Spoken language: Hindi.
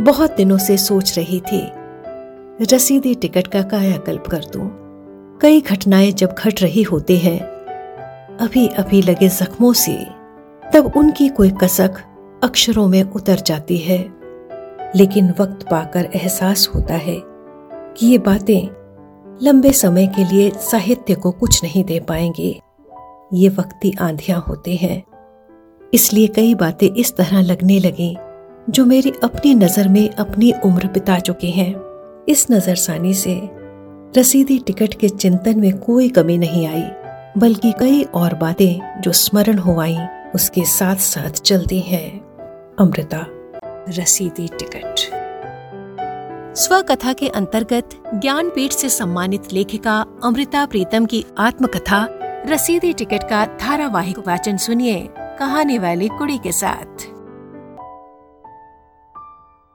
बहुत दिनों से सोच रही थी, रसीदी टिकट का कायाकल्प कर दूँ। कई घटनाएँ जब घट रही होती हैं अभी अभी लगे जख्मों से, तब उनकी कोई कसक अक्षरों में उतर जाती है लेकिन वक्त पाकर एहसास होता है कि ये बातें लंबे समय के लिए साहित्य को कुछ नहीं दे पाएँगे ये वक्ती आंधियाँ होते हैं, इसलिए कई बातें इस तरह लगने लगी जो मेरी अपनी नज़र में अपनी उम्र बिता चुके हैं। इस नजरसानी से रसीदी टिकट के चिंतन में कोई कमी नहीं आई, बल्कि कई और बातें जो स्मरण हो आई, उसके साथ साथ चलती हैं। अमृता, रसीदी टिकट। स्वकथा के अंतर्गत ज्ञानपीठ से सम्मानित लेखिका अमृता प्रीतम की आत्मकथा, रसीदी टिकट का धारावाहिक वाचन सुनिए कहानी वाली कुड़ी के साथ।